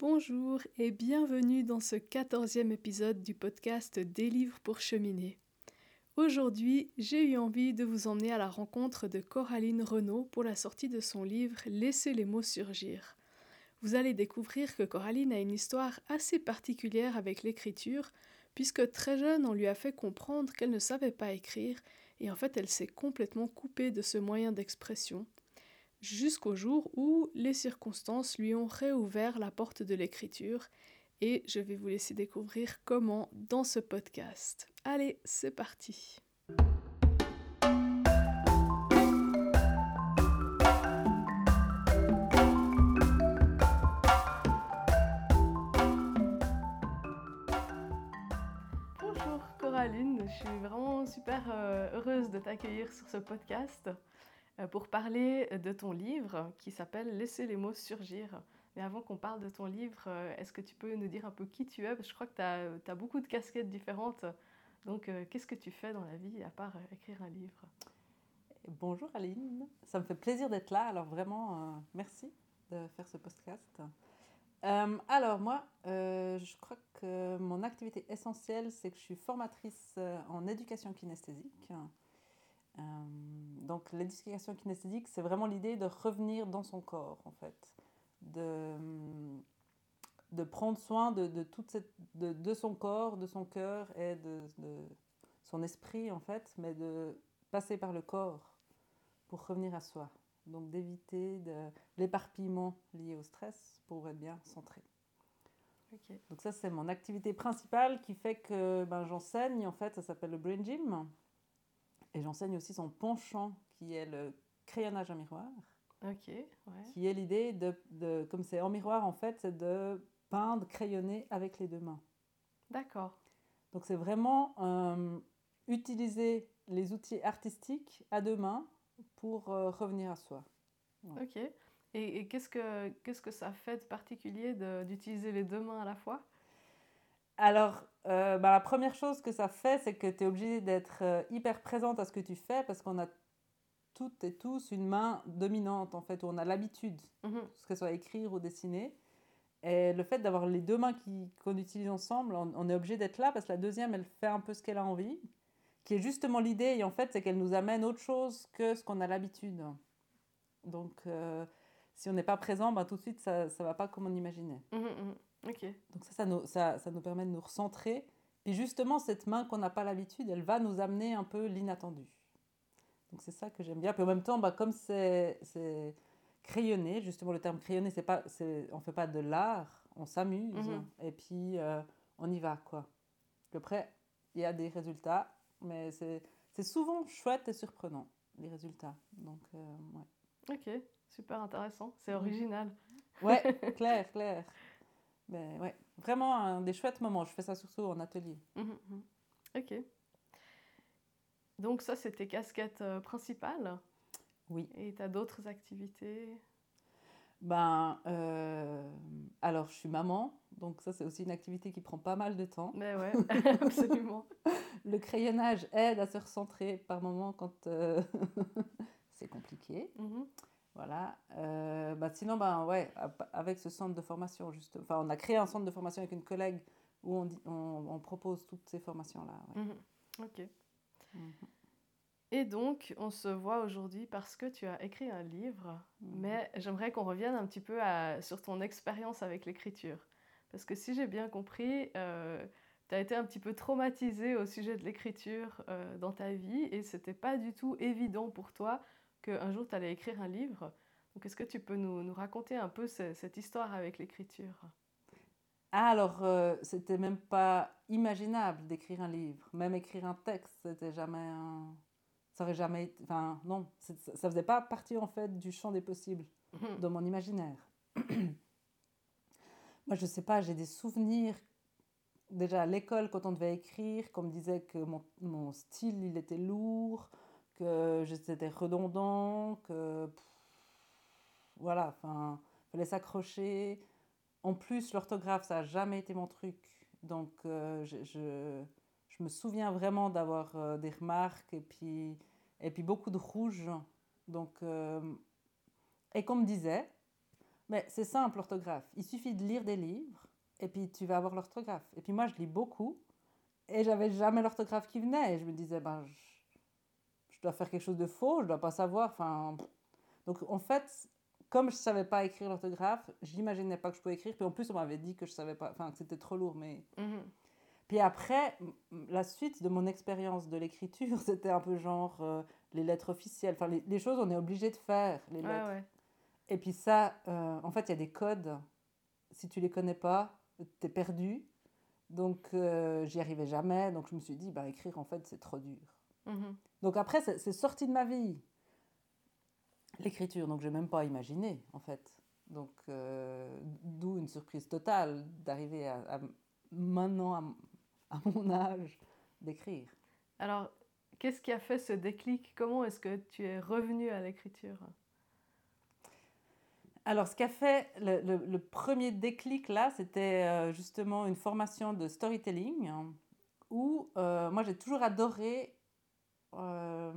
Bonjour et bienvenue dans ce quatorzième épisode du podcast Des livres pour cheminer. Aujourd'hui, j'ai eu envie de vous emmener à la rencontre de Coraline Renaud pour la sortie de son livre Laissez les mots surgir. Vous allez découvrir que Coraline a une histoire assez particulière avec l'écriture, puisque très jeune on lui a fait comprendre qu'elle ne savait pas écrire, et en fait elle s'est complètement coupée de ce moyen d'expression jusqu'au jour où les circonstances lui ont réouvert la porte de l'écriture et je vais vous laisser découvrir comment dans ce podcast. Allez, c'est parti. Bonjour Coraline, je suis vraiment super euh, heureuse de t'accueillir sur ce podcast. Euh, pour parler de ton livre qui s'appelle Laissez les mots surgir. Mais avant qu'on parle de ton livre, euh, est-ce que tu peux nous dire un peu qui tu es? Je crois que tu as, beaucoup de casquettes différentes. Donc, euh, qu'est-ce que tu fais dans la vie à part écrire un livre? Bonjour Aline, ça me fait plaisir d'être là. Alors vraiment, merci de faire ce podcast. alors moi, je crois que mon activité essentielle, c'est que je suis formatrice en éducation kinesthésique. Euh, donc l'éducation kinesthésique, c'est vraiment l'idée de revenir dans son corps, en fait. De, de prendre soin de, de, toute cette, de, de, son corps, de son cœur et de, de, son esprit, en fait, mais de passer par le corps pour revenir à soi. Donc d'éviter l'éparpillement lié au stress pour être bien centré. Donc ça, c'est mon activité principale qui fait que ben, j'enseigne, en fait, ça s'appelle le Brain Gym. Et j'enseigne aussi son penchant, qui est le crayonnage en miroir. Ok, ouais. Qui est l'idée de, de, comme c'est en miroir en fait, c'est de peindre, crayonner avec les deux mains. D'accord. Donc c'est vraiment euh, utiliser les outils artistiques à deux mains pour euh, revenir à soi. Ok. Et, et qu'est-ce, que, qu'est-ce que ça fait de particulier d'utiliser les deux mains à la fois? Alors, euh, bah, la première chose que ça fait, c'est que tu es obligé d'être euh, hyper présente à ce que tu fais parce qu'on a toutes et tous une main dominante, en fait, où on a l'habitude, mhm. que ce soit écrire ou dessiner. Et le fait d'avoir les deux mains qu'on utilise ensemble, on, est obligé d'être là parce que la deuxième, elle fait un peu ce qu'elle a envie, qui est justement l'idée, et en fait, c'est qu'elle nous amène autre chose que ce qu'on a l'habitude. Donc, euh, si on n'est pas présent, bah, tout de suite, ça ne va pas comme on imaginait. Mhm, mhm. Donc ça ça, nous, ça, ça nous permet de nous recentrer. Puis justement, cette main qu'on n'a pas l'habitude, elle va nous amener un peu l'inattendu. Donc c'est ça que j'aime bien. Puis en même temps, bah, comme c'est crayonné, justement le terme crayonné, c'est pas, on ne fait pas de l'art, on s'amuse mhm. et puis euh, on y va. quoi. Puis après, il y a des résultats, mais c'est souvent chouette et surprenant, les résultats. Donc, euh, ouais. Ok, super intéressant, c'est original. Ouais, clair, clair. Mais ouais, vraiment un des chouettes moments. Je fais ça surtout en atelier. Mhm, mhm. Ok. Donc ça, c'est tes casquettes euh, principales Oui. Et tu as d'autres activités? Ben, euh, alors, je suis maman, donc ça, c'est aussi une activité qui prend pas mal de temps. Mais ouais, absolument. Le crayonnage aide à se recentrer par moments quand euh, c'est compliqué. Voilà. Euh, bah sinon, bah, ouais, avec ce centre de formation, juste, enfin, on a créé un centre de formation avec une collègue où on, on, on propose toutes ces formations-là. Mhm. Ok. Mhm. Et donc, on se voit aujourd'hui parce que tu as écrit un livre, mhm. mais j'aimerais qu'on revienne un petit peu à, sur ton expérience avec l'écriture. Parce que si j'ai bien compris, euh, tu as été un petit peu traumatisé au sujet de l'écriture euh, dans ta vie et c'était pas du tout évident pour toi qu'un jour tu allais écrire un livre. Donc, est-ce que tu peux nous, nous raconter un peu cette histoire avec l'écriture? Ah, alors, euh, c'était même pas imaginable d'écrire un livre. Même écrire un texte, c'était jamais un... Ça aurait jamais été... Enfin, non, ça faisait pas partie, en fait, du champ des possibles, mhm. de mon imaginaire. Moi, je sais pas, j'ai des souvenirs... Déjà, à l'école, quand on devait écrire, qu'on me disait que mon, mon style, il était lourd, que c'était redondant, que voilà, enfin, fallait s'accrocher. En plus, l'orthographe, ça n'a jamais été mon truc. Donc, euh, je, je, me souviens vraiment d'avoir euh, des remarques et puis, et puis beaucoup de rouge. Donc, euh, et qu'on me disait, Mais c'est simple, l'orthographe. Il suffit de lire des livres et puis tu vas avoir l'orthographe. Et puis moi, je lis beaucoup et j'avais jamais l'orthographe qui venait. Et je me disais, ben, je, je dois faire quelque chose de faux, je dois pas savoir. Enfin, donc en fait, comme je savais pas écrire l'orthographe, j'imaginais pas que je pouvais écrire. Puis en plus, on m'avait dit que je savais pas, enfin, que c'était trop lourd. Mais Mhm. puis après, la suite de mon expérience de l'écriture, c'était un peu genre euh, les lettres officielles. Enfin, les, les choses, on est obligé de faire les lettres. ouais. Et puis ça, euh, en fait, il y a des codes. Si tu les connais pas, t'es perdu. Donc, euh, j'y arrivais jamais. Donc, je me suis dit, bah, écrire, en fait, c'est trop dur. Mhm. Donc, après, c'est sorti de ma vie. L'écriture, donc, j'ai même pas imaginé, en fait. Donc, euh, d'où une surprise totale d'arriver à, à- maintenant, à, à mon âge, d'écrire. Alors, qu'est-ce qui a fait ce déclic? Comment est-ce que tu es revenu à l'écriture? Alors, ce qu'a fait le, le- le premier déclic là, c'était euh, justement une formation de storytelling hein, où euh, moi j'ai toujours adoré. Euh,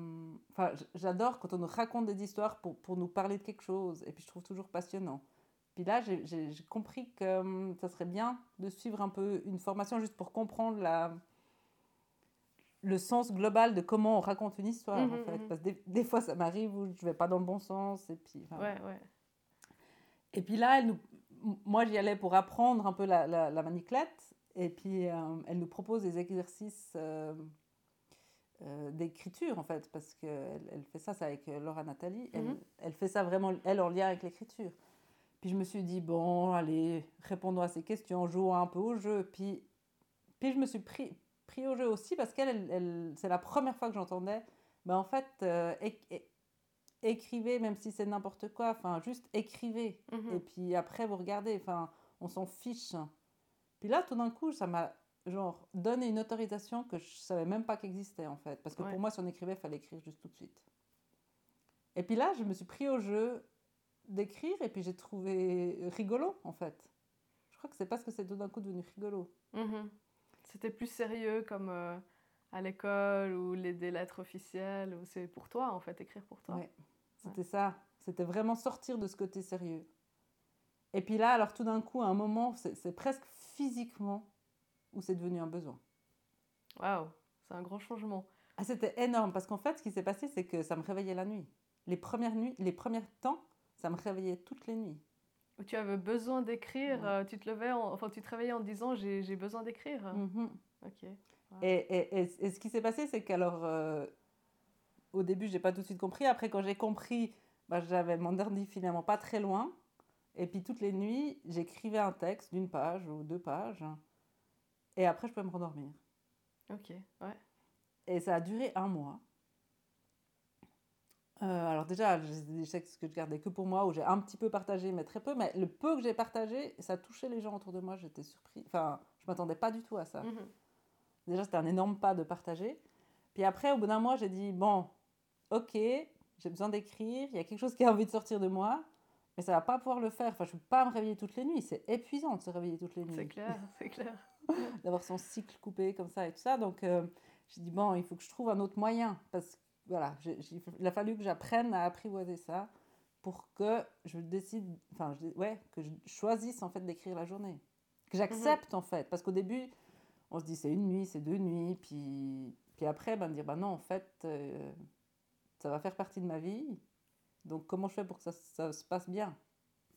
Enfin, j'adore quand on nous raconte des histoires pour, pour nous parler de quelque chose et puis je trouve toujours passionnant. Puis là, j'ai- compris que hum, ça serait bien de suivre un peu une formation juste pour comprendre la, le sens global de comment on raconte une histoire en Mhm, fait. mhm. Parce que des, des fois, ça m'arrive où je vais pas dans le bon sens et puis. enfin, Ouais, ouais. et puis là, elle nous... moi, j'y allais pour apprendre un peu la, la, la maniclette. Et puis, euh, elle nous propose des exercices euh, euh, d'écriture, en fait, parce qu'elle elle fait ça, c'est avec euh, Laura Nathalie. Elle, Mhm. elle fait ça vraiment, elle, en lien avec l'écriture. Puis je me suis dit, bon, allez, répondons à ces questions, jouons un peu au jeu. Puis, puis je me suis pris, pris au jeu aussi, parce qu'elle, elle, elle- c'est la première fois que j'entendais, ben, en fait, euh, é- écrivez, même si c'est n'importe quoi, enfin, juste écrivez. Mhm. Et puis après, vous regardez, enfin, on s'en fiche. Puis là, tout d'un coup, ça m'a genre donné une autorisation que je savais même pas qu'existait en fait. Parce que Ouais. pour moi, si on écrivait, il fallait écrire juste tout de suite. Et puis là, je me suis pris au jeu d'écrire et puis j'ai trouvé rigolo en fait. Je crois que c'est parce que c'est tout d'un coup devenu rigolo. Mhm. C'était plus sérieux comme euh, à l'école ou les, des lettres officielles, ou c'est pour toi en fait, écrire pour toi. Ouais. C'était ça. C'était vraiment sortir de ce côté sérieux. Et puis là, alors tout d'un coup, à un moment, c'est presque physiquement où c'est devenu un besoin. Waouh, c'est un grand changement. Ah, c'était énorme parce qu'en fait, ce qui s'est passé, c'est que ça me réveillait la nuit. Les premières nuits, les premiers temps, ça me réveillait toutes les nuits. Où tu avais besoin d'écrire, Ouais. euh, tu te levais, en- enfin tu te réveillais en te disant j'ai besoin d'écrire. Mhm. Ok. Et, et, et, et ce qui s'est passé, c'est qu'alors, euh, au début, j'ai pas tout de suite compris. Après, quand j'ai compris, bah, j'avais mon ordi finalement pas très loin. Et puis toutes les nuits, j'écrivais un texte d'une page ou deux pages. Et après, je pouvais me rendormir. Ok, ouais. Et ça a duré un mois. Euh, alors déjà, j'ai des textes que je gardais que pour moi, où j'ai un petit peu partagé, mais très peu. Mais le peu que j'ai partagé, ça touchait les gens autour de moi. J'étais surpris. Enfin, je m'attendais pas du tout à ça. Mhm. Déjà, c'était un énorme pas de partager. Puis après, au bout d'un mois, j'ai dit, bon, ok, j'ai besoin d'écrire, il y a quelque chose qui a envie de sortir de moi, mais ça va pas pouvoir le faire. Enfin, je ne peux pas me réveiller toutes les nuits. C'est épuisant de se réveiller toutes les nuits. C'est clair, c'est clair. D'avoir son cycle coupé comme ça et tout ça. Donc, euh, j'ai dit, bon, il faut que je trouve un autre moyen. Parce que, voilà, il a fallu que j'apprenne à apprivoiser ça pour que je décide, enfin, je- ouais, que je choisisse en fait d'écrire la journée. Que j'accepte en fait. Parce qu'au début, on se dit, c'est une nuit, c'est deux nuits. Puis, puis après, ben, dire, bah non, en fait, euh, ça va faire partie de ma vie. Donc, comment je fais pour que ça, ça se passe bien?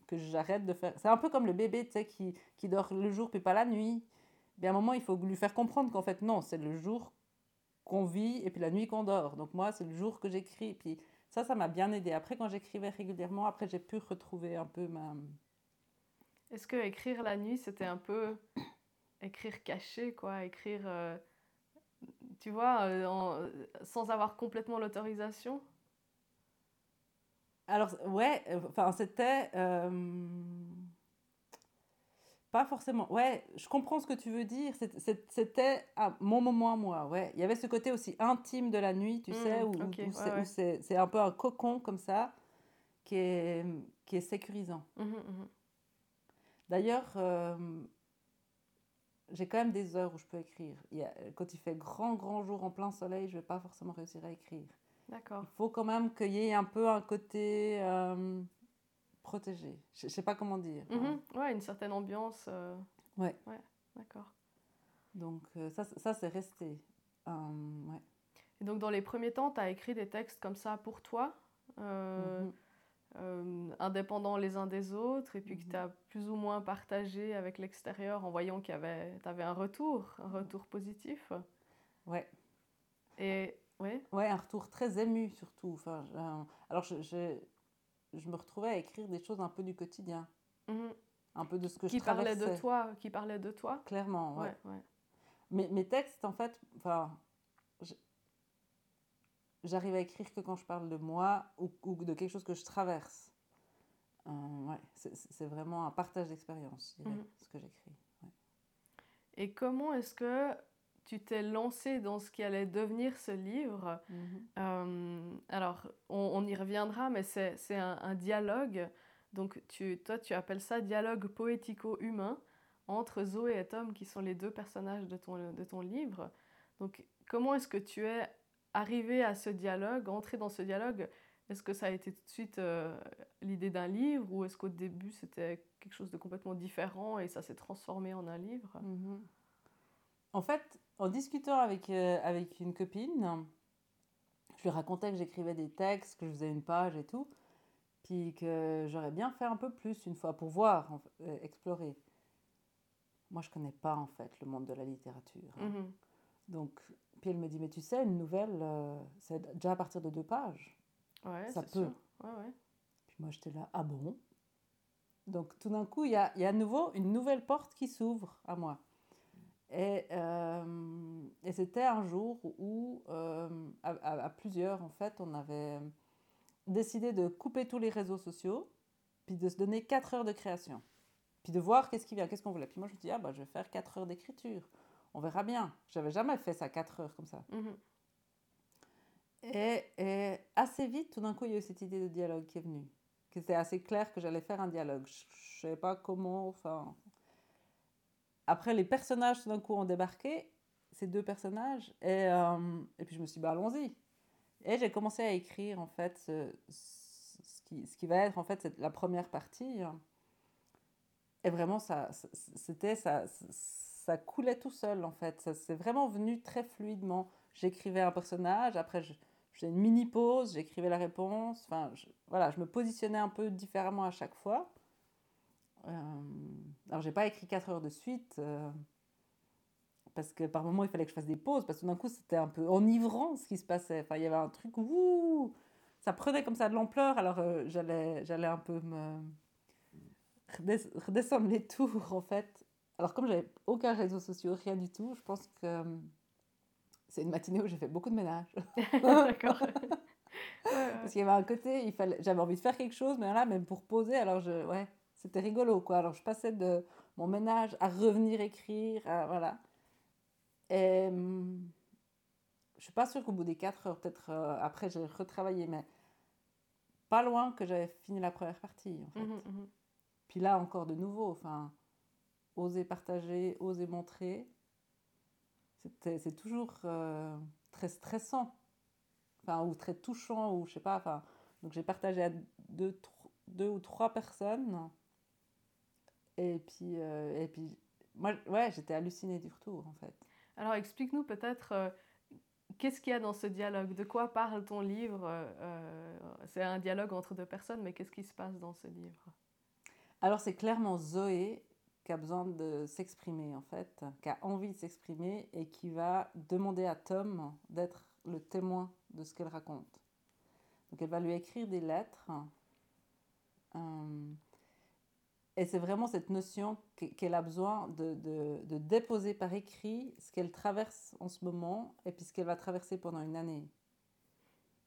Que j'arrête de faire. C'est un peu comme le bébé, tu sais, qui, qui dort le jour puis pas la nuit. Bien, à un moment, il faut lui faire comprendre qu'en fait, non, c'est le jour qu'on vit et puis la nuit qu'on dort. Donc, moi, c'est le jour que j'écris. Puis ça, ça m'a bien aidé. Après, quand j'écrivais régulièrement, après, j'ai pu retrouver un peu ma. Est-ce que écrire la nuit, c'était un peu écrire caché, quoi, écrire, euh, tu vois, euh, en- sans avoir complètement l'autorisation? Alors, ouais, euh, enfin, c'était. euh, Pas forcément. Ouais, je comprends ce que tu veux dire. C'était ah, mon moment à moi, ouais. Il y avait ce côté aussi intime de la nuit, tu Mm, sais, où, où- ok, où ouais, c'est- ouais. un peu un cocon comme ça, qui est, qui est sécurisant. Mhm, mhm. D'ailleurs, euh, j'ai quand même des heures où je peux écrire. Il y a- quand il fait grand, grand jour en plein soleil, je vais pas forcément réussir à écrire. D'accord. Il faut quand même qu'il y ait un peu un côté euh, protégé. Je ne sais pas comment dire. Ouais, une certaine ambiance. euh, Ouais. Ouais, d'accord. Donc euh, ça, ça c'est resté. Euh, ouais. Et donc, dans les premiers temps, tu as écrit des textes comme ça pour toi, euh, Mhm. indépendants les uns des autres, et puis que Mhm. tu as plus ou moins partagé avec l'extérieur en voyant qu'il y avait, tu avais un retour, un retour positif. Ouais. Et ouais, Ouais, un retour très ému surtout. Enfin, alors je, je, je me retrouvais à écrire des choses un peu du quotidien, Mhm. un peu de ce que qui je parlait traversais. de toi, qui parlait de toi. Clairement, ouais. Ouais, ouais. Mes, mes textes, en fait, enfin, j'arrive à écrire que quand je parle de moi ou, ou de quelque chose que je traverse. Euh, ouais, c'est- vraiment un partage d'expérience, Mhm. ce que j'écris. ouais. Et comment est-ce que tu t'es lancé dans ce qui allait devenir ce livre Euh, alors, on, on y reviendra, mais c'est un, un dialogue. Donc, tu, toi, tu appelles ça dialogue poético-humain entre Zoé et Tom, qui sont les deux personnages de ton, de ton livre. Donc, comment est-ce que tu es arrivé à ce dialogue, entré dans ce dialogue? Est-ce que ça a été tout de suite euh, l'idée d'un livre ou est-ce qu'au début c'était quelque chose de complètement différent et ça s'est transformé en un livre? Mhm. En fait, en discutant avec, euh, avec une copine, je lui racontais que j'écrivais des textes, que je faisais une page et tout, puis que j'aurais bien fait un peu plus une fois pour voir, en fait, euh, explorer. Moi, je connais pas en fait le monde de la littérature. hein. Mhm. Donc, puis elle me dit, mais tu sais, une nouvelle, euh, c'est déjà à partir de deux pages. Ouais, Ça peut. sûr. Ouais, ouais. Puis moi, j'étais là, ah bon? Donc, tout d'un coup, il y a, il y a à nouveau une nouvelle porte qui s'ouvre à moi. Et, euh, et c'était un jour où, euh, à, plusieurs, en fait, on avait décidé de couper tous les réseaux sociaux, puis de se donner 4 heures de création, puis de voir qu'est-ce qui vient, qu'est-ce qu'on voulait. Puis moi, je me dis, ah bah, je vais faire 4 heures d'écriture. On verra bien. J'avais jamais fait ça 4 heures comme ça. Mhm. Et, et assez vite, tout d'un coup, il y a eu cette idée de dialogue qui est venue. C'était assez clair que j'allais faire un dialogue. Je ne savais pas comment. Enfin. Après, les personnages, tout d'un coup, ont débarqué, ces deux personnages. Et, euh, et puis, je me suis dit, bah, allons-y. Et j'ai commencé à écrire, en fait, ce, qui, ce qui va être, en fait, la première partie. Et vraiment, ça, c'était, ça, ça coulait tout seul, en fait. Ça, c'est vraiment venu très fluidement. J'écrivais un personnage, après, je, faisais une mini pause, j'écrivais la réponse. Enfin, voilà, je me positionnais un peu différemment à chaque fois. Euh, alors, j'ai pas écrit 4 heures de suite, euh, parce que par moments, il fallait que je fasse des pauses, parce que d'un coup, c'était un peu enivrant ce qui se passait. Enfin, il y avait un truc, ouh, ça prenait comme ça de l'ampleur, alors euh, j'allais, j'allais un peu me redes- redescendre les tours, en fait. Alors, comme j'avais aucun réseau social, rien du tout, je pense que c'est une matinée où j'ai fait beaucoup de ménage. D'accord. Parce qu'il y avait un côté, il fallait, j'avais envie de faire quelque chose, mais là, même pour poser, alors je, ouais, c'était rigolo, quoi. Alors je passais de mon ménage à revenir écrire, à- voilà. Et hum, je suis pas sûre qu'au bout des quatre heures, peut-être euh, après, j'ai retravaillé, mais pas loin que j'avais fini la première partie, en fait. Mhm, mhm. Puis là, encore de nouveau, enfin, oser partager, oser montrer, c'était, c'est toujours euh, très stressant, enfin, ou très touchant, ou je sais pas, enfin, donc j'ai partagé à deux ou trois personnes, et puis, euh, et puis, moi, ouais, j'étais hallucinée du retour, en fait. Alors explique-nous peut-être euh, qu'est-ce qu'il y a dans ce dialogue, de quoi parle ton livre? Euh, C'est un dialogue entre deux personnes, mais qu'est-ce qui se passe dans ce livre? Alors c'est clairement Zoé qui a besoin de s'exprimer en fait, qui a envie de s'exprimer et qui va demander à Tom d'être le témoin de ce qu'elle raconte. Donc elle va lui écrire des lettres. Et c'est vraiment cette notion que- qu'elle a besoin de, de- de déposer par écrit ce qu'elle traverse en ce moment et puis ce qu'elle va traverser pendant une année.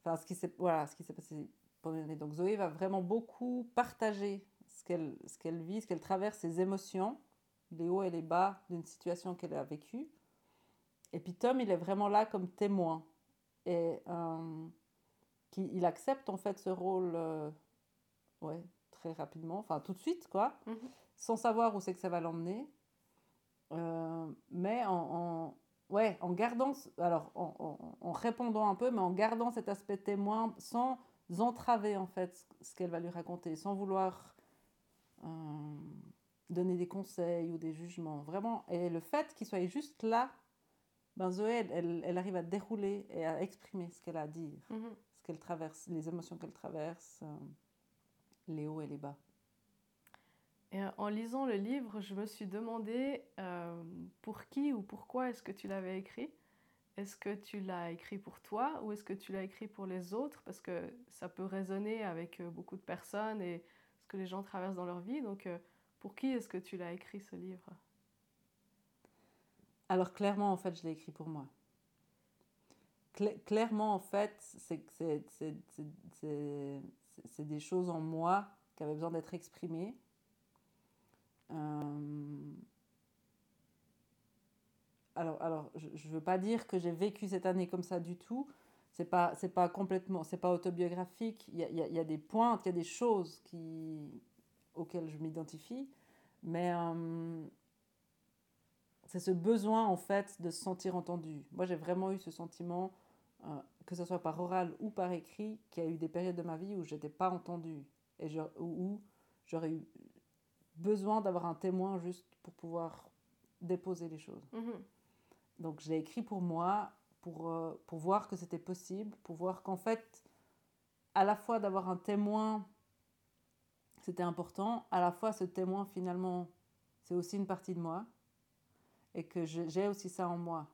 Enfin, ce qui s'est voilà, passé pendant une année. Donc Zoé va vraiment beaucoup partager ce qu'elle qu'elle vit, ce qu'elle traverse, ses émotions, les hauts et les bas d'une situation qu'elle a vécue. Et puis Tom, il est vraiment là comme témoin. Et euh, il accepte en fait ce rôle euh, ouais, très rapidement, enfin tout de suite, quoi, Mhm. sans savoir où c'est que ça va l'emmener. Euh, mais en, en- ouais, en gardant, alors en, en- en répondant un peu, mais en gardant cet aspect témoin sans entraver en fait ce qu'elle va lui raconter, sans vouloir euh, donner des conseils ou des jugements. Vraiment, et le fait qu'il soit juste là, ben Zoé, elle, elle, arrive à dérouler et à exprimer ce qu'elle a à dire, Mhm. ce qu'elle traverse, les émotions qu'elle traverse, euh, les hauts et les bas. Et euh, en lisant le livre, je me suis demandé euh, pour qui ou pourquoi est-ce que tu l'avais écrit? Est-ce que tu l'as écrit pour toi ou est-ce que tu l'as écrit pour les autres? Parce que ça peut résonner avec euh, beaucoup de personnes et ce que les gens traversent dans leur vie. Donc, euh, pour qui est-ce que tu l'as écrit ce livre? Alors clairement, en fait, je l'ai écrit pour moi. Cla- clairement, en fait, c'est c'est- des choses en moi qui avaient besoin d'être exprimées. Euh, Alors, alors, je ne veux pas dire que j'ai vécu cette année comme ça du tout. C'est pas, pas complètement, c'est pas autobiographique. Il y y y a des pointes, il y a des choses qui, auxquelles je m'identifie, mais euh, c'est ce besoin en fait de se sentir entendu. Moi, j'ai vraiment eu ce sentiment, euh, que ce soit par oral ou par écrit, qu'il y a eu des périodes de ma vie où j'étais pas entendue et je- où où j'aurais eu besoin d'avoir un témoin juste pour pouvoir déposer les choses. Mhm. Donc, je l'ai écrit pour moi, pour, euh, pour voir que c'était possible, pour voir qu'en fait, à la fois d'avoir un témoin, c'était important, à la fois ce témoin, finalement, c'est aussi une partie de moi, et que j'ai aussi ça en moi.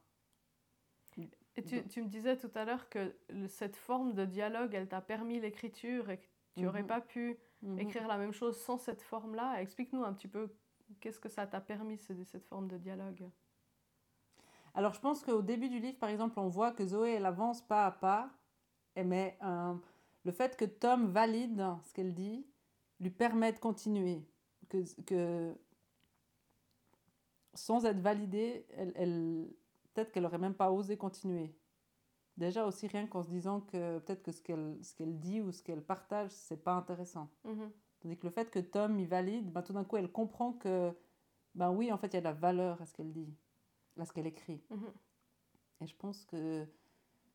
Et tu, tu me disais tout à l'heure que le- cette forme de dialogue, elle t'a permis l'écriture et que tu n'aurais Mhm. pas pu Mhm. écrire la même chose sans cette forme-là. Explique-nous un petit peu qu'est-ce que ça t'a permis, ce- cette forme de dialogue. Alors, je pense qu'au début du livre, par exemple, on voit que Zoé, elle avance pas à pas, mais euh, le fait que Tom valide ce qu'elle dit lui permet de continuer. Que, que sans être validée, elle, elle- peut-être qu'elle aurait même pas osé continuer. Déjà aussi rien qu'en se disant que peut-être que ce qu'elle ce qu'elle dit ou ce qu'elle partage, c'est pas intéressant. Mhm. Tandis que le fait que Tom y valide, ben, tout d'un coup, elle comprend que, ben oui, en fait, il y a de la valeur à ce qu'elle dit, à ce qu'elle écrit. Mhm. Et je pense que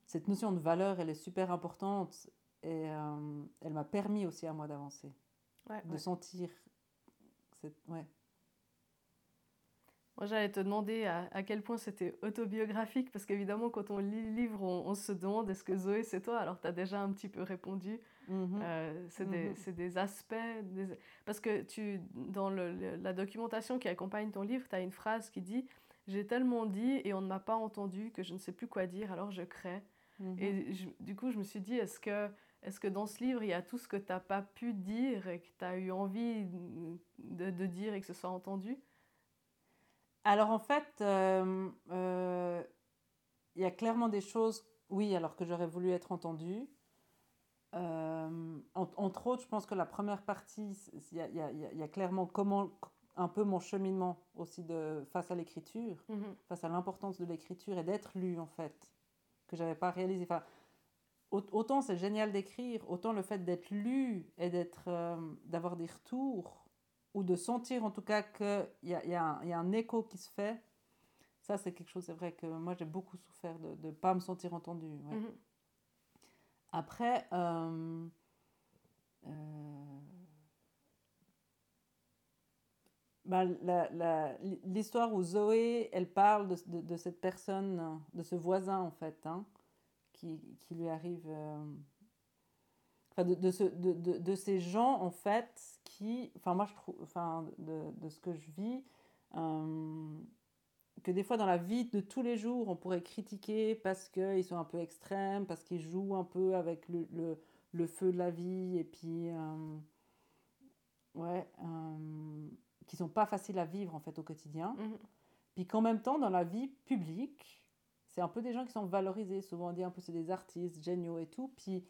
cette notion de valeur, elle est super importante et euh, elle m'a permis aussi à moi d'avancer, Ouais, de ouais. sentir. Cette... Ouais. Moi, j'allais te demander à, à quel point c'était autobiographique, parce qu'évidemment, quand on lit le livre, on, on se demande est-ce que Zoé, c'est toi? Alors, tu as déjà un petit peu répondu. Mhm. Euh, c'est des, Mhm. c'est des aspects. des- Parce que tu, dans le- le- la documentation qui accompagne ton livre, tu as une phrase qui dit J'ai tellement dit et on ne m'a pas entendu que je ne sais plus quoi dire, alors je crée. Mhm. Et je- du coup, je me suis dit, est-ce que, est que dans ce livre, il y a tout ce que tu n'as pas pu dire et que tu as eu envie de, de dire et que ce soit entendu? Alors en fait, euh, euh, il y a clairement des choses, oui, alors que j'aurais voulu être entendue. Euh, en- entre autres, je pense que la première partie, il y a, y y clairement comment, un peu mon cheminement aussi de, face à l'écriture. Mhm. face à l'importance de l'écriture et d'être lu en fait, que j'avais pas réalisé. Enfin, au- autant c'est génial d'écrire, autant le fait d'être lu et d'être, d'avoir des retours ou de sentir en tout cas qu'il y a, il y, a un- il y a un écho qui se fait, ça c'est quelque chose, c'est vrai que moi j'ai beaucoup souffert de ne pas me sentir entendue. ouais. Mhm. Après, euh, euh, bah, l'histoire où Zoé, elle parle de, de- de cette personne, de ce voisin en fait, hein, qui, qui lui arrive, euh, enfin de, de, ce- de, de- de ces gens en fait qui, enfin moi je trouve, enfin de, de ce que je vis, euh, que des fois dans la vie de tous les jours, on pourrait critiquer parce qu'ils sont un peu extrêmes, parce qu'ils jouent un peu avec le, le, le feu de la vie, et puis, euh, ouais, euh, qui sont pas faciles à vivre en fait au quotidien. Mhm. Puis qu'en même temps, dans la vie publique, c'est un peu des gens qui sont valorisés. Souvent, on dit un peu c'est des artistes géniaux et tout. Puis,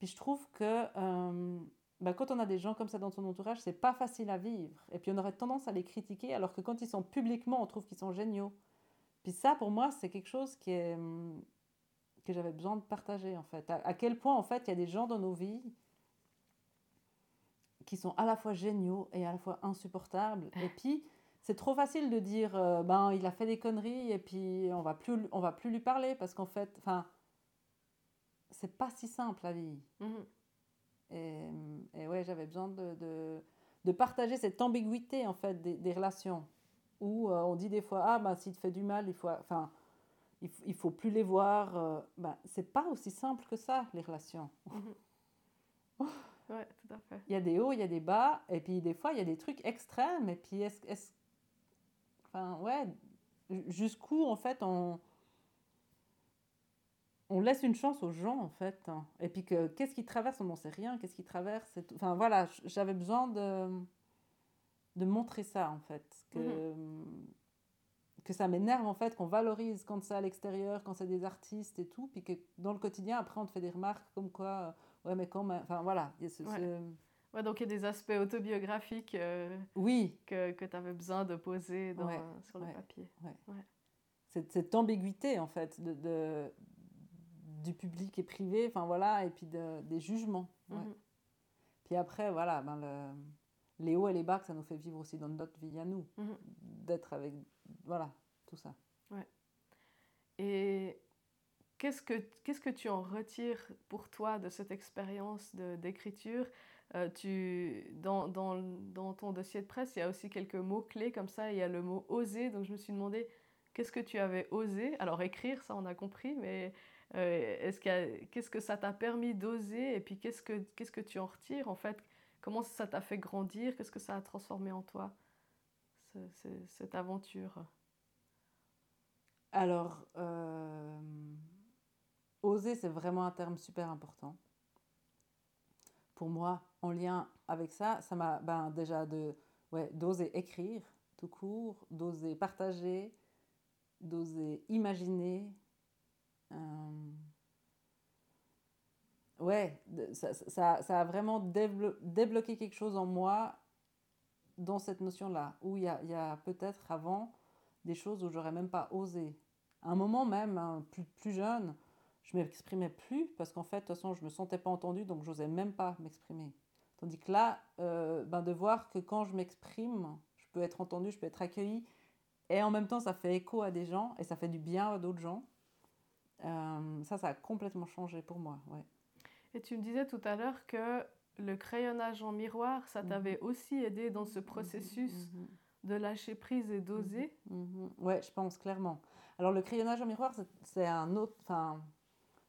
puis je trouve que euh, bah, quand on a des gens comme ça dans son entourage, c'est pas facile à vivre. Et puis on aurait tendance à les critiquer, alors que quand ils sont publiquement, on trouve qu'ils sont géniaux. Puis ça, pour moi, c'est quelque chose qui est, hum, que j'avais besoin de partager, en fait. À, à quel point, en fait, il y a des gens dans nos vies qui sont à la fois géniaux et à la fois insupportables. Et puis, c'est trop facile de dire, euh, ben, il a fait des conneries et puis on va plus, on va plus lui parler parce qu'en fait, enfin, c'est pas si simple la vie. Mhm. Et, et ouais, j'avais besoin de, de, de, partager cette ambiguïté, en fait, des, des relations. Où euh, on dit des fois, ah, ben, s'il te fait du mal, il faut... Enfin, il, il faut plus les voir. Euh, ben, c'est pas aussi simple que ça, les relations. Mhm. ouais, tout à fait. Il y a des hauts, il y a des bas, et puis des fois, il y a des trucs extrêmes, et puis est-ce... Est enfin, ouais, jusqu'où, en fait, on on laisse une chance aux gens, en fait. Hein. Et puis, que, qu'est-ce qu'ils traversent? On n'en sait rien. Qu'est-ce qu'ils traversent Enfin, voilà, j'avais besoin de, de montrer ça, en fait. Que, mm-hmm. que ça m'énerve, en fait, qu'on valorise quand c'est à l'extérieur, quand c'est des artistes et tout. Puis que dans le quotidien, après, on te fait des remarques comme quoi, euh, ouais, mais quand même. Enfin, voilà. Il ouais. donc il y a des aspects autobiographiques euh, oui. que, que tu avais besoin de poser dans, sur le papier. Cette, cette, ambiguïté, en fait, de, de du public et privé, enfin voilà, et puis de, des jugements. Mhm. Puis après, voilà, ben le, les hauts et les bas que ça nous fait vivre aussi dans notre vie à nous, mhm. d'être avec, voilà, tout ça. Ouais. Et qu'est-ce que, qu'est-ce que tu en retires pour toi de cette expérience d'écriture? Euh, tu, dans, dans, dans, ton dossier de presse, il y a aussi quelques mots-clés comme ça. Il y a le mot oser. Donc je me suis demandé qu'est-ce que tu avais osé? Alors écrire, ça on a compris, mais euh, est-ce qu'est-ce que ça t'a permis d'oser et puis qu'est-ce que, tu en retires en fait? Comment ça t'a fait grandir? Qu'est-ce que ça a transformé en toi, cette aventure? Alors, euh, oser, c'est vraiment un terme super important. Pour moi, en lien avec ça, ça m'a ben, déjà de, ouais, d'oser écrire tout court, d'oser partager, d'oser imaginer, ouais, ça, ça, ça, a vraiment débloqué quelque chose en moi dans cette notion-là, où il y a, y a peut-être avant des choses où j'aurais même pas osé. À un moment même, hein, plus, plus jeune, je m'exprimais plus parce qu'en fait, de toute façon, je me sentais pas entendue, donc j'osais même pas m'exprimer. Tandis que là, euh, ben de voir que quand je m'exprime, je peux être entendue, je peux être accueillie, et en même temps, ça fait écho à des gens et ça fait du bien à d'autres gens. Euh, ça, ça a complètement changé pour moi. Ouais. Et tu me disais tout à l'heure que le crayonnage en miroir, ça mhm. t'avait aussi aidé dans ce mhm. processus mhm. de lâcher prise et d'oser Ouais, je pense clairement. Alors le crayonnage en miroir, c'est un autre,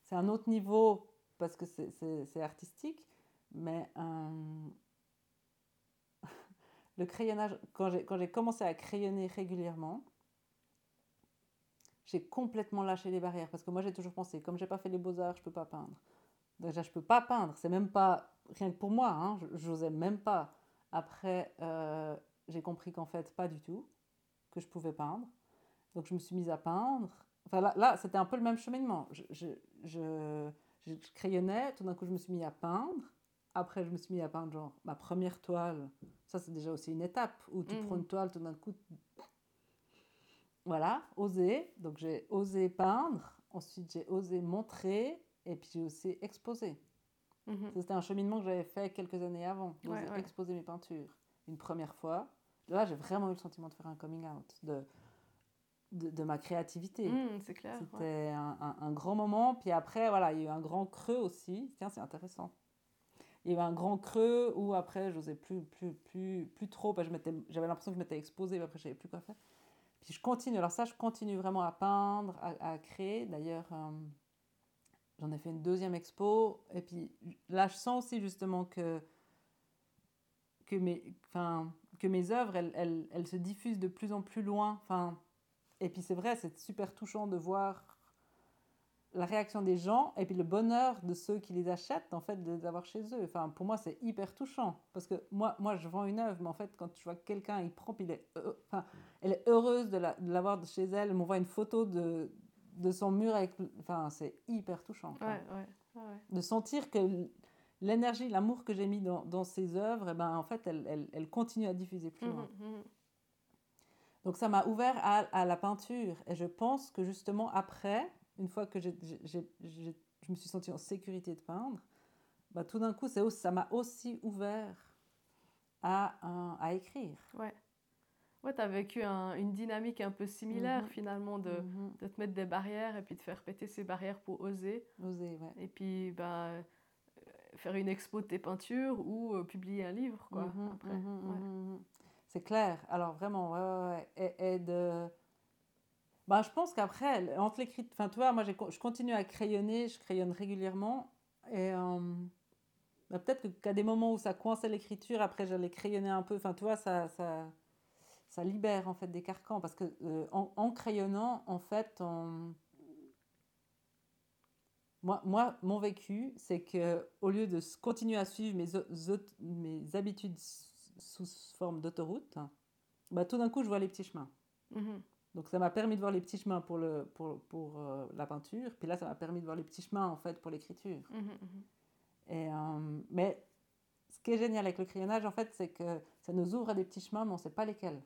c'est un autre niveau parce que c'est artistique, mais euh, le crayonnage, quand j'ai commencé à crayonner régulièrement, j'ai complètement lâché les barrières parce que moi j'ai toujours pensé comme j'ai pas fait les beaux-arts je peux pas peindre. Déjà je peux pas peindre c'est même pas rien que pour moi hein, j'osais même pas. Après euh, j'ai compris qu'en fait pas du tout que je pouvais peindre. Donc je me suis mise à peindre. Enfin là, là c'était un peu le même cheminement. Je, je, je, je crayonnais tout d'un coup je me suis mis à peindre. Après je me suis mis à peindre genre ma première toile. Ça c'est déjà aussi une étape où tu mmh. prends une toile tout d'un coup voilà, oser. Donc j'ai osé peindre, ensuite j'ai osé montrer, et puis j'ai aussi exposé. Mhm. C'était un cheminement que j'avais fait quelques années avant, d'oser exposer mes peintures. Une première fois. Là, j'ai vraiment eu le sentiment de faire un coming out, de, de, ma créativité. Mhm, c'est clair. C'était un, un, grand moment. Puis après, voilà, il y a eu un grand creux aussi. Tiens, c'est intéressant. Il y a eu un grand creux où après, j'osais plus, plus, plus, plus trop. J'avais l'impression que je m'étais exposée, mais après, je savais plus quoi faire. Puis je continue, alors ça, je continue vraiment à peindre, à, créer. D'ailleurs, euh, j'en ai fait une deuxième expo. Et puis là, je sens aussi justement que, que, mes, enfin, que mes œuvres, elles, elles, elles, se diffusent de plus en plus loin. Enfin, et puis c'est vrai, c'est super touchant de voir la réaction des gens et puis le bonheur de ceux qui les achètent, en fait, de les avoir chez eux. Enfin, pour moi, c'est hyper touchant. Parce que moi, moi, je vends une œuvre, mais en fait, quand tu vois quelqu'un, il prend, puis il est, enfin, elle est heureuse de l'avoir la, chez elle, elle m'envoie une photo de, de son mur avec... Enfin, c'est hyper touchant. Ouais, ouais, ouais. De sentir que l'énergie, l'amour que j'ai mis dans, dans ces œuvres, et eh ben, en fait, elle, elle, elle continue à diffuser plus loin. Mmh, mmh. Donc ça m'a ouvert à, à la peinture. Et je pense que justement, après une fois que je me suis sentie en sécurité de peindre, bah, tout d'un coup, ça m'a aussi ouvert à, à écrire. Ouais. Ouais, tu as vécu une dynamique un peu similaire mhm. finalement de, mhm. de, te mettre des barrières et puis de faire péter ces barrières pour oser. Oser, ouais. Et puis, bah, faire une expo de tes peintures ou euh, publier un livre, quoi. Mhm, après. Ouais. C'est clair. Alors vraiment, ouais, ouais, ouais. Et, et de... Bah, je pense qu'après, entre l'écrit... Enfin, tu vois, moi, je continue à crayonner, je crayonne régulièrement. Et bah, peut-être qu'à des moments où ça coinçait l'écriture, après, j'allais crayonner un peu. Enfin, tu ça, ça, ça libère, en fait, des carcans. Parce que euh, en, crayonnant, en fait. Moi, moi, mon vécu, c'est que au lieu de continuer à suivre mes, mes habitudes sous forme d'autoroute, bah, tout d'un coup, je vois les petits chemins. Mhm. Donc, ça m'a permis de voir les petits chemins pour, le, pour, pour euh, la peinture. Puis là, ça m'a permis de voir les petits chemins, en fait, pour l'écriture. Mhm, mhm. Et, euh, mais ce qui est génial avec le crayonnage, en fait, c'est que ça nous ouvre à des petits chemins, mais on ne sait pas lesquels.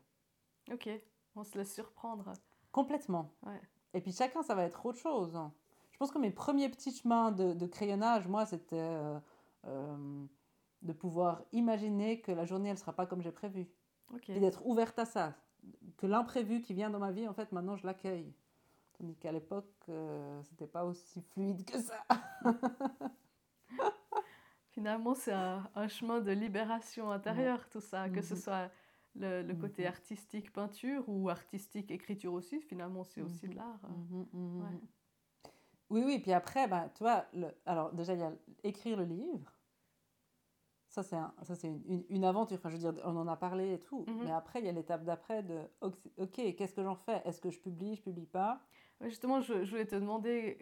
Ok, on se laisse surprendre. Complètement. Ouais. Et puis chacun, ça va être autre chose. hein. Je pense que mes premiers petits chemins de, de crayonnage, moi, c'était euh, de pouvoir imaginer que la journée, elle ne sera pas comme j'ai prévu. Et d'être ouverte à ça. Que l'imprévu qui vient dans ma vie, en fait, maintenant, je l'accueille. Tandis qu'à l'époque, euh, c'était pas aussi fluide que ça. Finalement, c'est un, un chemin de libération intérieure, tout ça, que ce Mhm. soit le, le côté Mhm. artistique peinture ou artistique écriture aussi. Finalement, c'est aussi de Mhm. l'art. Mhm, mhm, Ouais. mhm. Oui, oui, puis après, bah, tu vois, le- alors déjà, il y a écrire le livre. Ça, c'est un- une, aventure. Enfin, je veux dire, on en a parlé et tout. Mhm. Mais après, il y a l'étape d'après de, ok, qu'est-ce que j'en fais? Est-ce que je publie, je publie pas? Justement, je, je voulais te demander,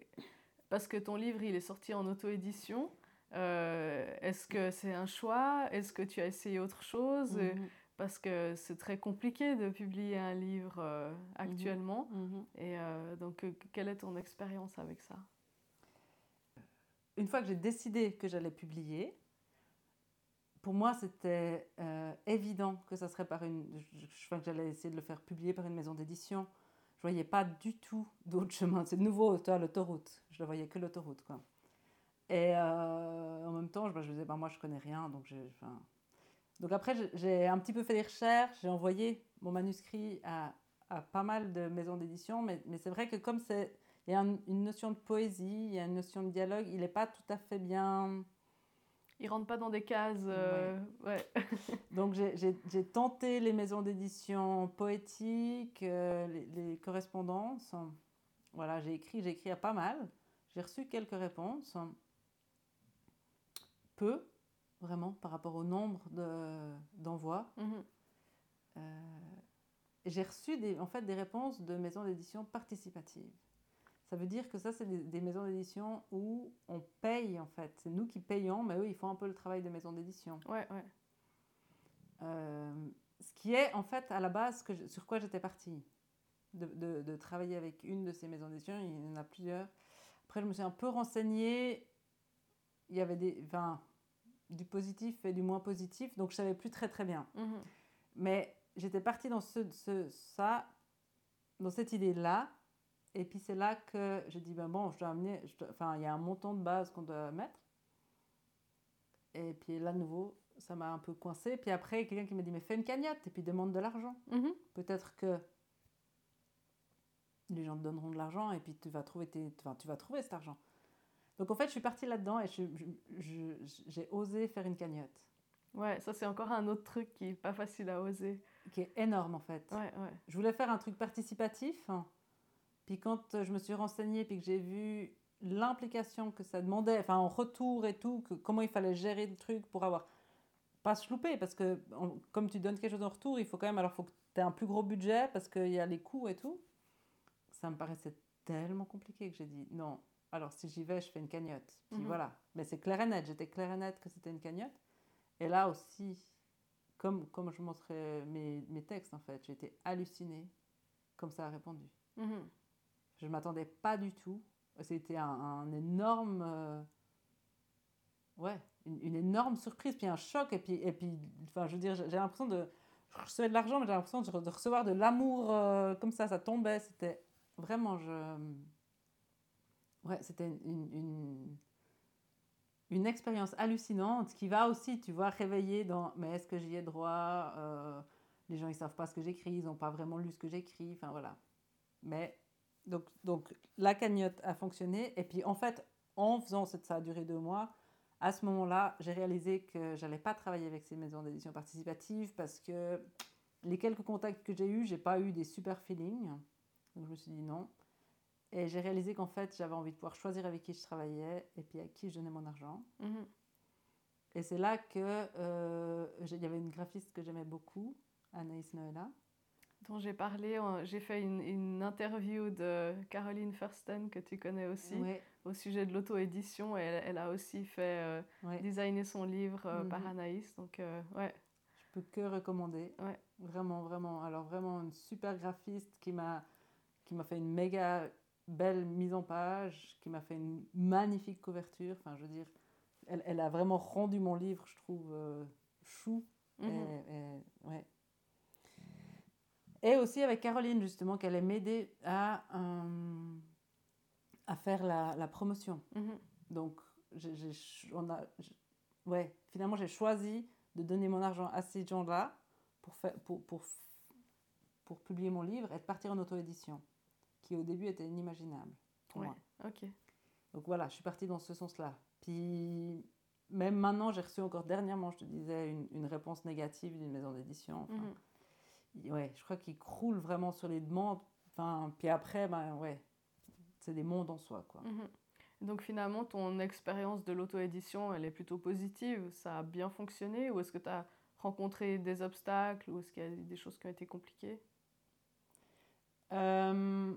parce que ton livre, il est sorti en auto-édition, euh, est-ce que c'est un choix? Est-ce que tu as essayé autre chose? Mhm, Parce que c'est très compliqué de publier un livre euh, actuellement. mhm. Et euh, donc, quelle est ton expérience avec ça? Une fois que j'ai décidé que j'allais publier, pour moi, c'était euh, évident que ça serait par une. Je, crois que j'allais essayer de le faire publier par une maison d'édition. Je voyais pas du tout d'autre chemin. C'est de nouveau, toi, l'autoroute. Je ne voyais que l'autoroute. Et euh, en même temps, je, bah, me disais, bah, moi, je connais rien. Donc, donc après, j'ai- un petit peu fait des recherches. J'ai envoyé mon manuscrit à, pas mal de maisons d'édition. Mais, c'est vrai que comme. Il y a un- une notion de poésie, il y a une notion de dialogue, il n'est pas tout à fait bien. Ils rentrent pas dans des cases. euh, ouais. Donc j'ai- tenté les maisons d'édition poétiques, euh, les, les correspondances. Voilà, j'ai écrit, j'ai écrit à pas mal. J'ai reçu quelques réponses. Peu, vraiment, par rapport au nombre de- d'envois. Mhm. Euh, j'ai reçu des, en fait des réponses de maisons d'édition participatives. Ça veut dire que ça, c'est des, des maisons d'édition où on paye, en fait. C'est nous qui payons, mais eux, ils font un peu le travail de maison d'édition. Ouais, ouais. Euh, ce qui est, en fait, à la base, que je- sur quoi j'étais partie. De, de- de travailler avec une de ces maisons d'édition, il y en a plusieurs. Après, je me suis un peu renseignée. Il y avait des, enfin, du positif et du moins positif, donc je savais plus très très bien. Mhm. Mais j'étais partie dans ce, ce- ça, dans cette idée-là. Et puis c'est là que j'ai dit, ben bon, je dois amener, je dois- enfin, il y a un montant de base qu'on doit mettre. Et puis là, de nouveau, ça m'a un peu coincé. Puis après, quelqu'un qui m'a dit, mais fais une cagnotte et puis demande de l'argent. Mhm. Peut-être que les gens te donneront de l'argent et puis tu vas trouver, tes, enfin, tu vas trouver cet argent. Donc en fait, je suis partie là-dedans et j'ai osé faire une cagnotte, Ouais, ça c'est encore un autre truc qui est pas facile à oser. qui est énorme en fait. Ouais, ouais. Je voulais faire un truc participatif. hein. Puis quand euh, je me suis renseignée puis que j'ai vu l'implication que ça demandait, enfin en retour et tout, que, comment il fallait gérer le truc pour avoir pas se louper parce que on- comme tu donnes quelque chose en retour, il faut quand même alors faut que tu aies un plus gros budget parce qu'il y a les coûts et tout. Ça me paraissait tellement compliqué que j'ai dit non. Alors si j'y vais, je fais une cagnotte. Puis Mhm. voilà. Mais c'est clair et net. J'étais clair et net que c'était une cagnotte. Et là aussi, comme, comme je montrais mes, mes textes en fait, j'ai été hallucinée comme ça a répondu. Mhm. Je ne m'attendais pas du tout. C'était un, énorme. euh, ouais, une, énorme surprise, puis un choc. Et puis, et puis enfin, je veux dire, j'ai l'impression de. Je recevais de l'argent, mais j'ai l'impression de, recevoir de l'amour euh, comme ça, ça tombait. C'était vraiment. Je... Ouais, c'était une, une expérience hallucinante qui va aussi, tu vois, réveiller dans. Mais est-ce que j'y ai droit Euh, Les gens, ils savent pas ce que j'écris, ils n'ont pas vraiment lu ce que j'écris. Enfin, voilà. Mais donc, donc la cagnotte a fonctionné. Et puis en fait, en faisant, cette- ça a duré deux mois, à ce moment-là, j'ai réalisé que j'allais pas travailler avec ces maisons d'édition participative parce que les quelques contacts que j'ai eus, j'ai pas eu des super feelings. Donc je me suis dit non. Et j'ai réalisé qu'en fait, j'avais envie de pouvoir choisir avec qui je travaillais et puis à qui je donnais mon argent. Mhm. Et c'est là que euh, il y avait une graphiste que j'aimais beaucoup, Anaïs Noëlla. Dont j'ai parlé, j'ai fait une, une interview de Caroline Fursten, que tu connais aussi, Ouais, au sujet de l'auto-édition. Elle, elle a aussi fait euh, ouais. designer son livre euh, par Mhm. Anaïs. Donc, euh, ouais. Je peux que recommander. Ouais. Vraiment, vraiment. Alors vraiment une super graphiste qui m'a fait une méga belle mise en page, qui m'a fait une magnifique couverture. Enfin, je veux dire, elle, elle a vraiment rendu mon livre, je trouve, euh, chou. Mhm. Et, et- ouais. Et aussi avec Caroline, justement, qu'elle allait m'aider à, euh, à faire la, la promotion. Mhm. Donc, ch- on a, j'- ouais, finalement, j'ai choisi de donner mon argent à ces gens-là pour, pour, pour, pour publier mon livre et de partir en auto-édition, qui au début était inimaginable pour Ouais. moi. Ok. Donc voilà, je suis partie dans ce sens-là. Puis, même maintenant, j'ai reçu encore dernièrement, je te disais, une, une réponse négative d'une maison d'édition. Enfin, Mhm. Ouais, je crois qu'ils croulent vraiment sur les demandes. Enfin, puis après, ben ouais, c'est des mondes en soi, quoi. Mhm. Donc finalement, ton expérience de l'auto-édition, elle est plutôt positive? Ça a bien fonctionné? Ou est-ce que tu as rencontré des obstacles? Ou est-ce qu'il y a des choses qui ont été compliquées? Euh,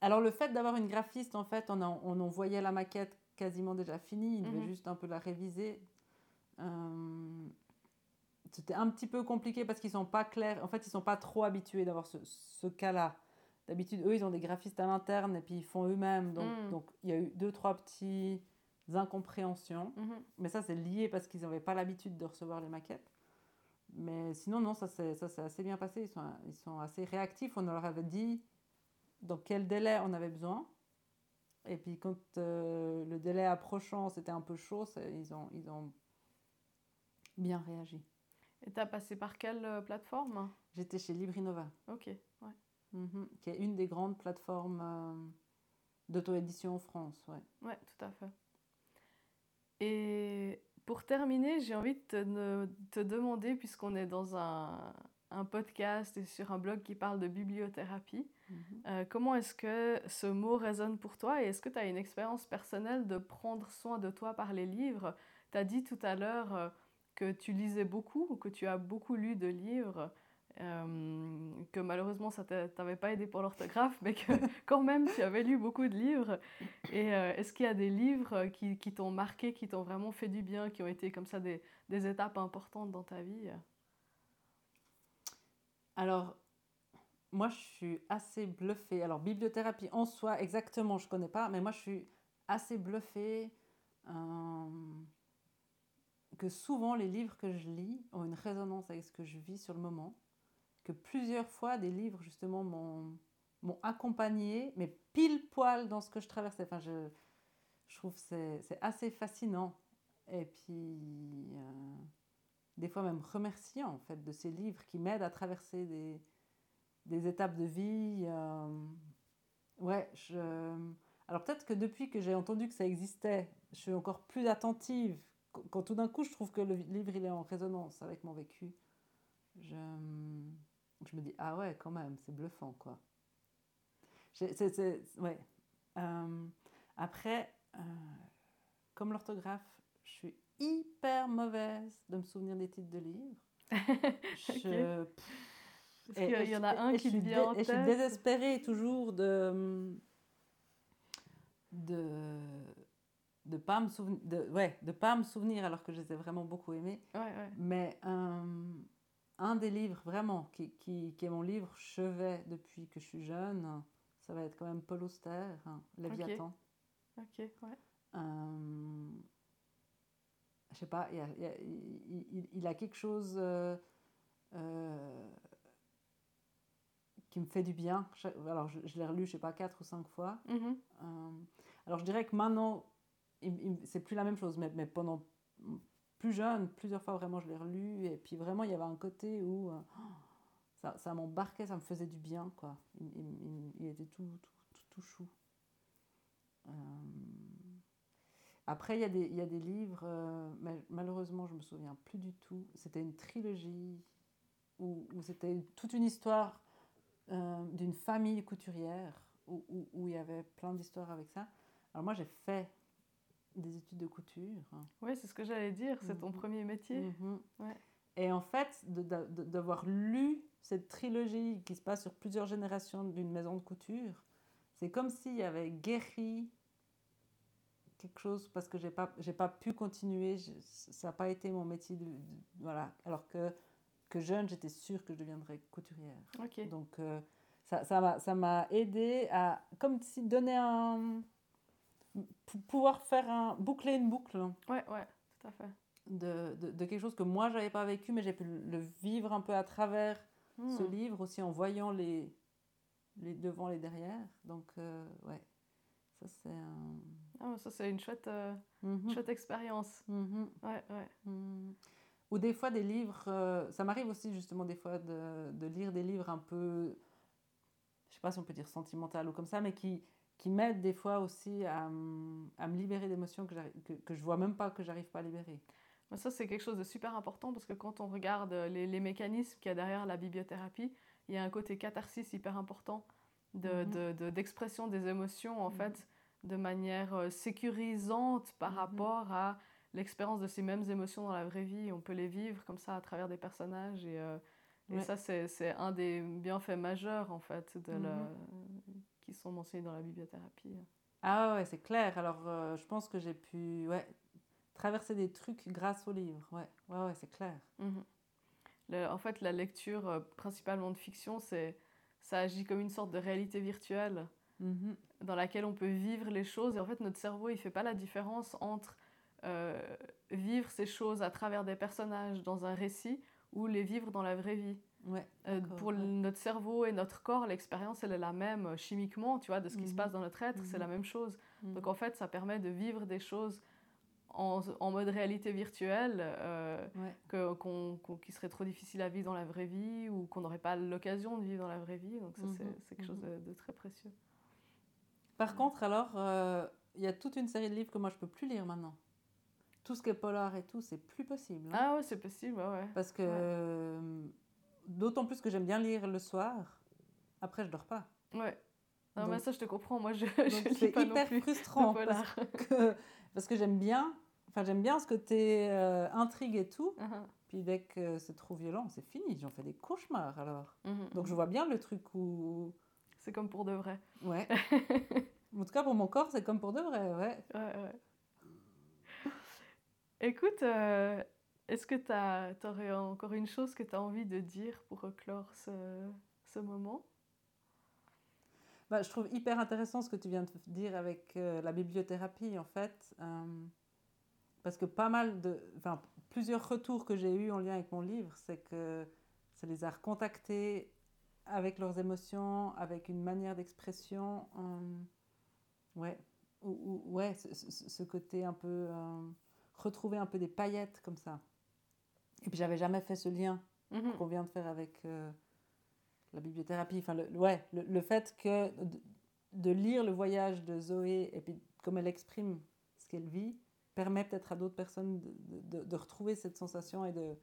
alors le fait d'avoir une graphiste, en fait, on, en- on en voyait la maquette quasiment déjà finie, il devait Mhm. juste un peu la réviser. Euh, C'était un petit peu compliqué parce qu'ils sont pas clairs, en fait, ils sont pas trop habitués d'avoir ce, ce cas-là. D'habitude, eux, ils ont des graphistes à l'interne et puis ils font eux-mêmes. Donc, Mm. donc, il y a eu deux, trois petits incompréhensions. Mhm. Mais ça, c'est lié parce qu'ils n'avaient pas l'habitude de recevoir les maquettes. Mais sinon, non, ça s'est assez bien passé. Ils sont, ils sont assez réactifs. On leur avait dit dans quel délai on avait besoin. Et puis, quand euh, le délai approchant, c'était un peu chaud, ils ont, ils ont bien réagi. Et tu as passé par quelle euh, plateforme? J'étais chez Librinova, Ok, ouais. mhm, qui est une des grandes plateformes euh, d'auto-édition en France. Ouais. Ouais, tout à fait. Et pour terminer, j'ai envie de te, de te demander, puisqu'on est dans un, un podcast et sur un blog qui parle de bibliothérapie, Mhm. euh, comment est-ce que ce mot résonne pour toi et est-ce que tu as une expérience personnelle de prendre soin de toi par les livres? Tu as dit tout à l'heure euh, que tu lisais beaucoup ou que tu as beaucoup lu de livres. euh, que malheureusement ça t'a- t'avait pas aidé pour l'orthographe, mais que quand même tu avais lu beaucoup de livres. Et euh, est-ce qu'il y a des livres qui, qui t'ont marqué, qui t'ont vraiment fait du bien, qui ont été comme ça des, des étapes importantes dans ta vie? Alors, moi, je suis assez bluffée. Alors, bibliothérapie en soi, exactement, je ne connais pas, mais moi, je suis assez bluffée euh, que souvent, les livres que je lis ont une résonance avec ce que je vis sur le moment. Que plusieurs fois, des livres, justement, m'ont accompagnée, mais pile poil dans ce que je traversais. Enfin, je, je trouve que c'est c'est assez fascinant. Et puis, euh, des fois même remerciant, en fait, de ces livres qui m'aident à traverser des, des étapes de vie. euh, ouais, je... Alors peut-être que depuis que j'ai entendu que ça existait, je suis encore plus attentive. Quand, tout d'un coup, je trouve que le livre, il est en résonance avec mon vécu. Je, je me dis, ah ouais, quand même, c'est bluffant, quoi. Ouais. Euh, après, euh, comme l'orthographe, je suis hyper mauvaise de me souvenir des titres de livres. Je, Est-ce qu'il y en a un qui suis vient en et Je suis tête désespérée toujours de de de pas me souvenir de ouais de pas me souvenir alors que je les ai vraiment beaucoup aimés. Ouais, ouais. Mais euh, un des livres vraiment qui, qui, qui est mon livre chevet depuis que je suis jeune, ça va être quand même Paul Auster, hein, Léviathan. Ok, ouais. Euh, je sais pas, il, a- il y a- il- il- il a quelque chose euh, euh, qui me fait du bien. Alors, je, je l'ai relu, je sais pas, quatre ou cinq fois. Mhm. Euh, alors, je dirais que maintenant, c'est plus la même chose, mais, mais pendant plus jeune, plusieurs fois vraiment, je l'ai relu. Et puis, vraiment, il y avait un côté où euh, ça, ça m'embarquait, ça me faisait du bien, quoi. Il, était tout, tout, tout, chou. Euh, Après, il y, a des, il y a des livres, euh, mais malheureusement, je me souviens plus du tout. C'était une trilogie où, c'était toute une histoire d'une famille couturière où, où il y avait plein d'histoires avec ça. Alors moi, j'ai fait des études de couture. Oui, c'est ce que j'allais dire, c'est ton Mhm. premier métier. Mhm. Ouais. Et en fait, d'avoir lu cette trilogie qui se passe sur plusieurs générations d'une maison de couture, c'est comme s'il y avait guéri quelque chose parce que j'ai pas j'ai pas pu continuer je- ça n'a pas été mon métier de, de- voilà alors que que jeune j'étais sûre que je deviendrais couturière donc euh, ça m'a ça m'a aidé à comme si donner un pouvoir faire un boucler une boucle Ouais, ouais, tout à fait. de, de, de quelque chose que moi j'avais pas vécu mais j'ai pu le vivre un peu à travers ce Hmm. livre aussi en voyant les les devant les derrière donc euh, ouais ça c'est un Ah, ça, c'est une chouette, euh, Mhm. chouette expérience. Mhm. Ouais, ouais. Mhm. Ou des fois des livres, euh, ça m'arrive aussi justement des fois de, de lire des livres un peu, je sais pas si on peut dire sentimental ou comme ça, mais qui, qui m'aident des fois aussi à, à me libérer d'émotions que, que, que je vois même pas que j'arrive pas à libérer. Ça, c'est quelque chose de super important parce que quand on regarde les, les mécanismes qu'il y a derrière la bibliothérapie, il y a un côté catharsis hyper important de- Mhm. de- de- d'expression des émotions, en Mhm. fait, de manière euh, sécurisante par Mhm. rapport à l'expérience de ces mêmes émotions dans la vraie vie. On peut les vivre comme ça à travers des personnages et, euh, et ça, c'est un des bienfaits majeurs, en fait, de la-. Qui sont mentionnés dans la bibliothérapie. Ah ouais, c'est clair. Alors euh, je pense que j'ai pu ouais, traverser des trucs grâce au livre. Ouais, ouais, ouais c'est clair. Mhm. Le- en fait, la lecture, euh, principalement de fiction, c'est, ça agit comme une sorte de réalité virtuelle Mhm. dans laquelle on peut vivre les choses. Et en fait, notre cerveau, il fait pas la différence entre euh, vivre ces choses à travers des personnages dans un récit ou les vivre dans la vraie vie. Ouais, Euh, pour ouais. le- notre cerveau et notre corps, l'expérience, elle est la même euh, chimiquement, tu vois, de ce qui se Mhm. passe dans notre être, c'est Mhm. la même chose. Mhm. Donc en fait, ça permet de vivre des choses en, en mode réalité virtuelle. euh, Ouais. que, qu'on- qui serait trop difficile à vivre dans la vraie vie ou qu'on n'aurait pas l'occasion de vivre dans la vraie vie. Donc ça, c'est, Mhm, c'est quelque chose mhm. de, de très précieux. Par contre, alors, euh, il y a toute une série de livres que moi je peux plus lire maintenant. Tout ce qui est polar et tout, c'est plus possible. hein. Ah ouais, c'est possible, ouais, ouais. Parce que, ouais. D'autant plus que j'aime bien lire le soir, après je dors pas. Ouais. Non, Donc- mais ça, je te comprends. Moi, je je c'est hyper plus frustrant parce que, parce que j'aime bien, enfin j'aime bien ce côté euh, intrigue et tout. Mhm, Puis dès que c'est trop violent, c'est fini, j'en fais des cauchemars alors. mhm, Donc je vois bien le truc où, C'est comme pour de vrai. ouais. en tout cas pour mon corps, c'est comme pour de vrai, ouais. Ouais, ouais. Écoute, euh, est-ce que tu aurais encore une chose que tu as envie de dire pour clore ce, ce moment? Bah, je trouve hyper intéressant ce que tu viens de dire avec euh, la bibliothérapie, en fait. euh, parce que pas mal de. Enfin, plusieurs retours que j'ai eus en lien avec mon livre, c'est que ça les a recontactés avec leurs émotions, avec une manière d'expression. euh, ouais. Ou, ou- ouais, ce, côté un peu. retrouver un peu des paillettes comme ça. Et puis, j'avais jamais fait ce lien Mhm. qu'on vient de faire avec euh, la bibliothérapie. Enfin, le, ouais, le, le fait que de, de lire le voyage de Zoé et puis comme elle exprime ce qu'elle vit permet peut-être à d'autres personnes de, de- de retrouver cette sensation et de,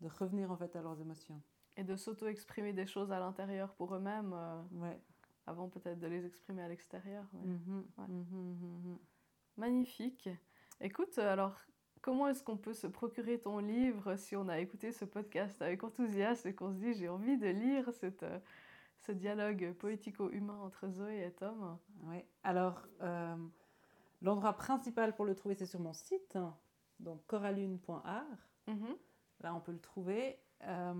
de revenir en fait à leurs émotions. Et de s'auto-exprimer des choses à l'intérieur pour eux-mêmes, euh, Ouais. avant peut-être de les exprimer à l'extérieur. ouais. Ouais. mhm, mhm. Magnifique. Écoute, euh, alors, comment est-ce qu'on peut se procurer ton livre si on a écouté ce podcast avec enthousiasme et qu'on se dit j'ai envie de lire cette, euh, ce dialogue poético-humain entre Zoé et Tom? Alors, euh, l'endroit principal pour le trouver, c'est sur mon site, hein, donc coralune.art. Mhm. Là, on peut le trouver. Euh,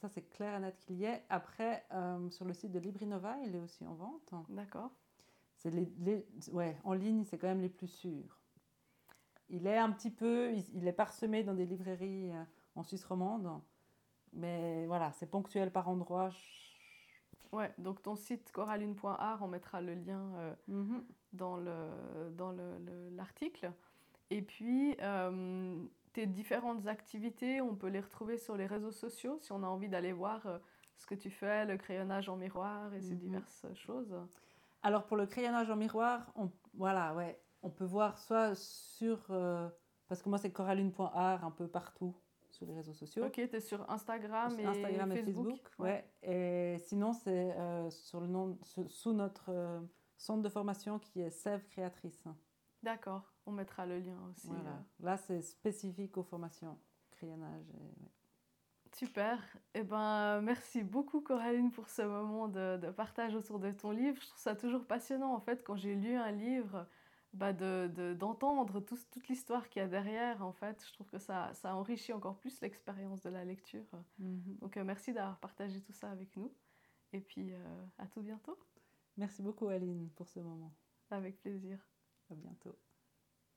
ça, c'est clair et net qu'il y est. Après, euh, sur le site de Librinova, il est aussi en vente. D'accord. C'est les, les- ouais, en ligne, c'est quand même les plus sûrs. Il est un petit peu, il, il est parsemé dans des librairies euh, en Suisse romande, mais voilà, c'est ponctuel par endroits. Ouais, donc ton site coralune.art, on mettra le lien euh, Mhm. dans le dans le- le- l'article. Et puis, euh, tes différentes activités, on peut les retrouver sur les réseaux sociaux si on a envie d'aller voir euh, ce que tu fais, le crayonnage en miroir et ces Mhm. diverses choses. Alors pour le crayonnage en miroir, on, voilà, ouais, on peut voir soit sur... euh, parce que moi, c'est coraline.art un peu partout sur les réseaux sociaux. Ok, tu es sur Instagram, et, Instagram et Facebook. Facebook. ouais. Et sinon, c'est euh, sur le nom, sous notre euh, centre de formation qui est Sèvres Créatrice. D'accord, on mettra le lien aussi. Voilà. Là, c'est spécifique aux formations crayonnage. et- ouais. Super. Eh ben, merci beaucoup Coraline pour ce moment de, de partage autour de ton livre. Je trouve ça toujours passionnant en fait quand j'ai lu un livre, bah, de, de- d'entendre tout- toute l'histoire qu'il y a derrière. En fait, je trouve que ça, ça enrichit encore plus l'expérience de la lecture. Donc euh, merci d'avoir partagé tout ça avec nous. Et puis euh, à tout bientôt. Merci beaucoup, Aline, pour ce moment. Avec plaisir. À bientôt.